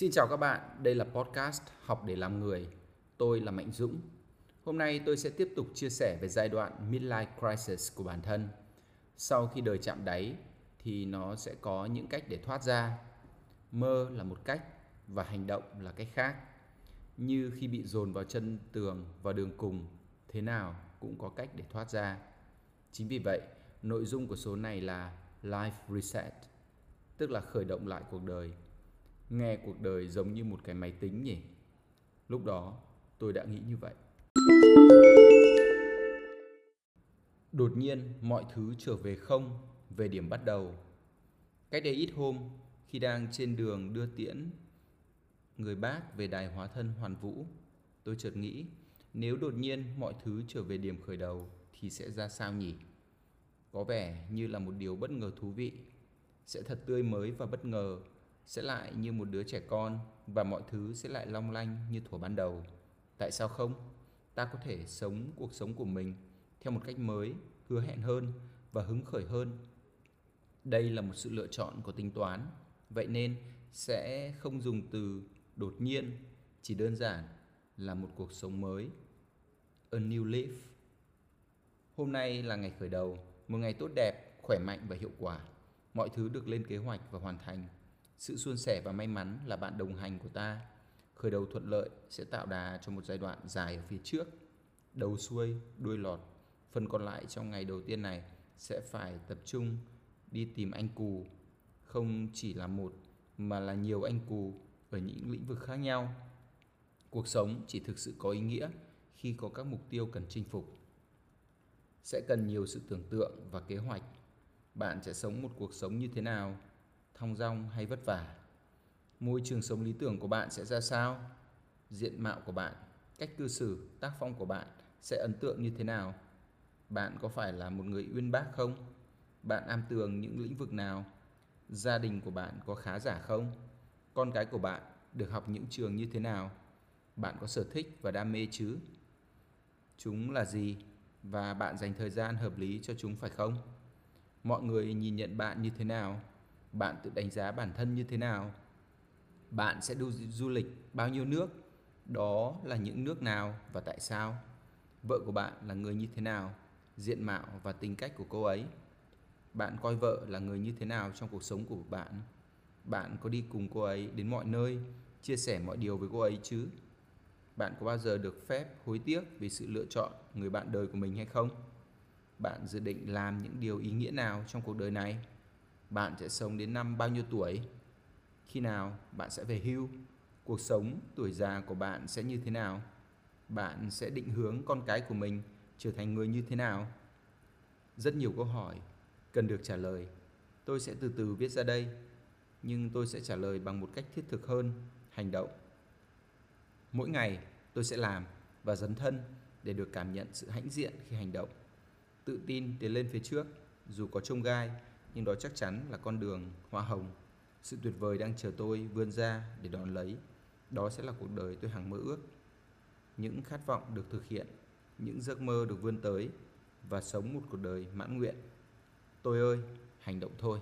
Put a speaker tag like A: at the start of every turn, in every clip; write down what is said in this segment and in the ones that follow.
A: Xin chào các bạn, đây là podcast Học để làm người. Tôi là Mạnh Dũng. Hôm nay tôi sẽ tiếp tục chia sẻ về giai đoạn midlife crisis của bản thân. Sau khi đời chạm đáy thì nó sẽ có những cách để thoát ra. Mơ là một cách và hành động là cách khác. Như khi bị dồn vào chân tường và đường cùng, thế nào cũng có cách để thoát ra. Chính vì vậy, nội dung của số này là Life Reset, tức là khởi động lại cuộc đời nghe cuộc đời giống như một cái máy tính nhỉ? Lúc đó, tôi đã nghĩ như vậy. Đột nhiên, mọi thứ trở về không, về điểm bắt đầu. Cách đây ít hôm, khi đang trên đường đưa tiễn người bác về đài hóa thân hoàn vũ, tôi chợt nghĩ, nếu đột nhiên mọi thứ trở về điểm khởi đầu thì sẽ ra sao nhỉ? Có vẻ như là một điều bất ngờ thú vị, sẽ thật tươi mới và bất ngờ sẽ lại như một đứa trẻ con và mọi thứ sẽ lại long lanh như thuở ban đầu. Tại sao không? Ta có thể sống cuộc sống của mình theo một cách mới, hứa hẹn hơn và hứng khởi hơn. Đây là một sự lựa chọn có tính toán, vậy nên sẽ không dùng từ đột nhiên, chỉ đơn giản là một cuộc sống mới. A new life. Hôm nay là ngày khởi đầu, một ngày tốt đẹp, khỏe mạnh và hiệu quả. Mọi thứ được lên kế hoạch và hoàn thành sự suôn sẻ và may mắn là bạn đồng hành của ta. Khởi đầu thuận lợi sẽ tạo đà cho một giai đoạn dài ở phía trước. Đầu xuôi, đuôi lọt. Phần còn lại trong ngày đầu tiên này sẽ phải tập trung đi tìm anh cù. Không chỉ là một mà là nhiều anh cù ở những lĩnh vực khác nhau. Cuộc sống chỉ thực sự có ý nghĩa khi có các mục tiêu cần chinh phục. Sẽ cần nhiều sự tưởng tượng và kế hoạch. Bạn sẽ sống một cuộc sống như thế nào? Thong dong hay vất vả. Môi trường sống lý tưởng của bạn sẽ ra sao? Diện mạo của bạn, cách cư xử, tác phong của bạn sẽ ấn tượng như thế nào? Bạn có phải là một người uyên bác không? Bạn am tường những lĩnh vực nào? Gia đình của bạn có khá giả không? Con cái của bạn được học những trường như thế nào? Bạn có sở thích và đam mê chứ? Chúng là gì? Và bạn dành thời gian hợp lý cho chúng phải không? Mọi người nhìn nhận bạn như thế nào? Bạn tự đánh giá bản thân như thế nào? Bạn sẽ du du lịch bao nhiêu nước? Đó là những nước nào và tại sao? Vợ của bạn là người như thế nào? Diện mạo và tính cách của cô ấy? Bạn coi vợ là người như thế nào trong cuộc sống của bạn? Bạn có đi cùng cô ấy đến mọi nơi, chia sẻ mọi điều với cô ấy chứ? Bạn có bao giờ được phép hối tiếc vì sự lựa chọn người bạn đời của mình hay không? Bạn dự định làm những điều ý nghĩa nào trong cuộc đời này? Bạn sẽ sống đến năm bao nhiêu tuổi? Khi nào bạn sẽ về hưu? Cuộc sống tuổi già của bạn sẽ như thế nào? Bạn sẽ định hướng con cái của mình trở thành người như thế nào? Rất nhiều câu hỏi cần được trả lời. Tôi sẽ từ từ viết ra đây, nhưng tôi sẽ trả lời bằng một cách thiết thực hơn, hành động. Mỗi ngày tôi sẽ làm và dấn thân để được cảm nhận sự hãnh diện khi hành động. Tự tin tiến lên phía trước, dù có trông gai nhưng đó chắc chắn là con đường hoa hồng. Sự tuyệt vời đang chờ tôi vươn ra để đón lấy. Đó sẽ là cuộc đời tôi hằng mơ ước. Những khát vọng được thực hiện, những giấc mơ được vươn tới và sống một cuộc đời mãn nguyện. Tôi ơi, hành động thôi.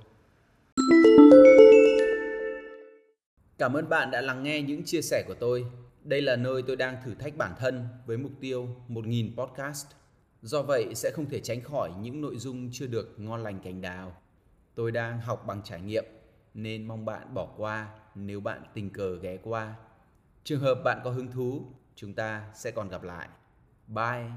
A: Cảm ơn bạn đã lắng nghe những chia sẻ của tôi. Đây là nơi tôi đang thử thách bản thân với mục tiêu 1.000 podcast. Do vậy sẽ không thể tránh khỏi những nội dung chưa được ngon lành cành đào. Tôi đang học bằng trải nghiệm nên mong bạn bỏ qua nếu bạn tình cờ ghé qua. Trường hợp bạn có hứng thú, chúng ta sẽ còn gặp lại. Bye.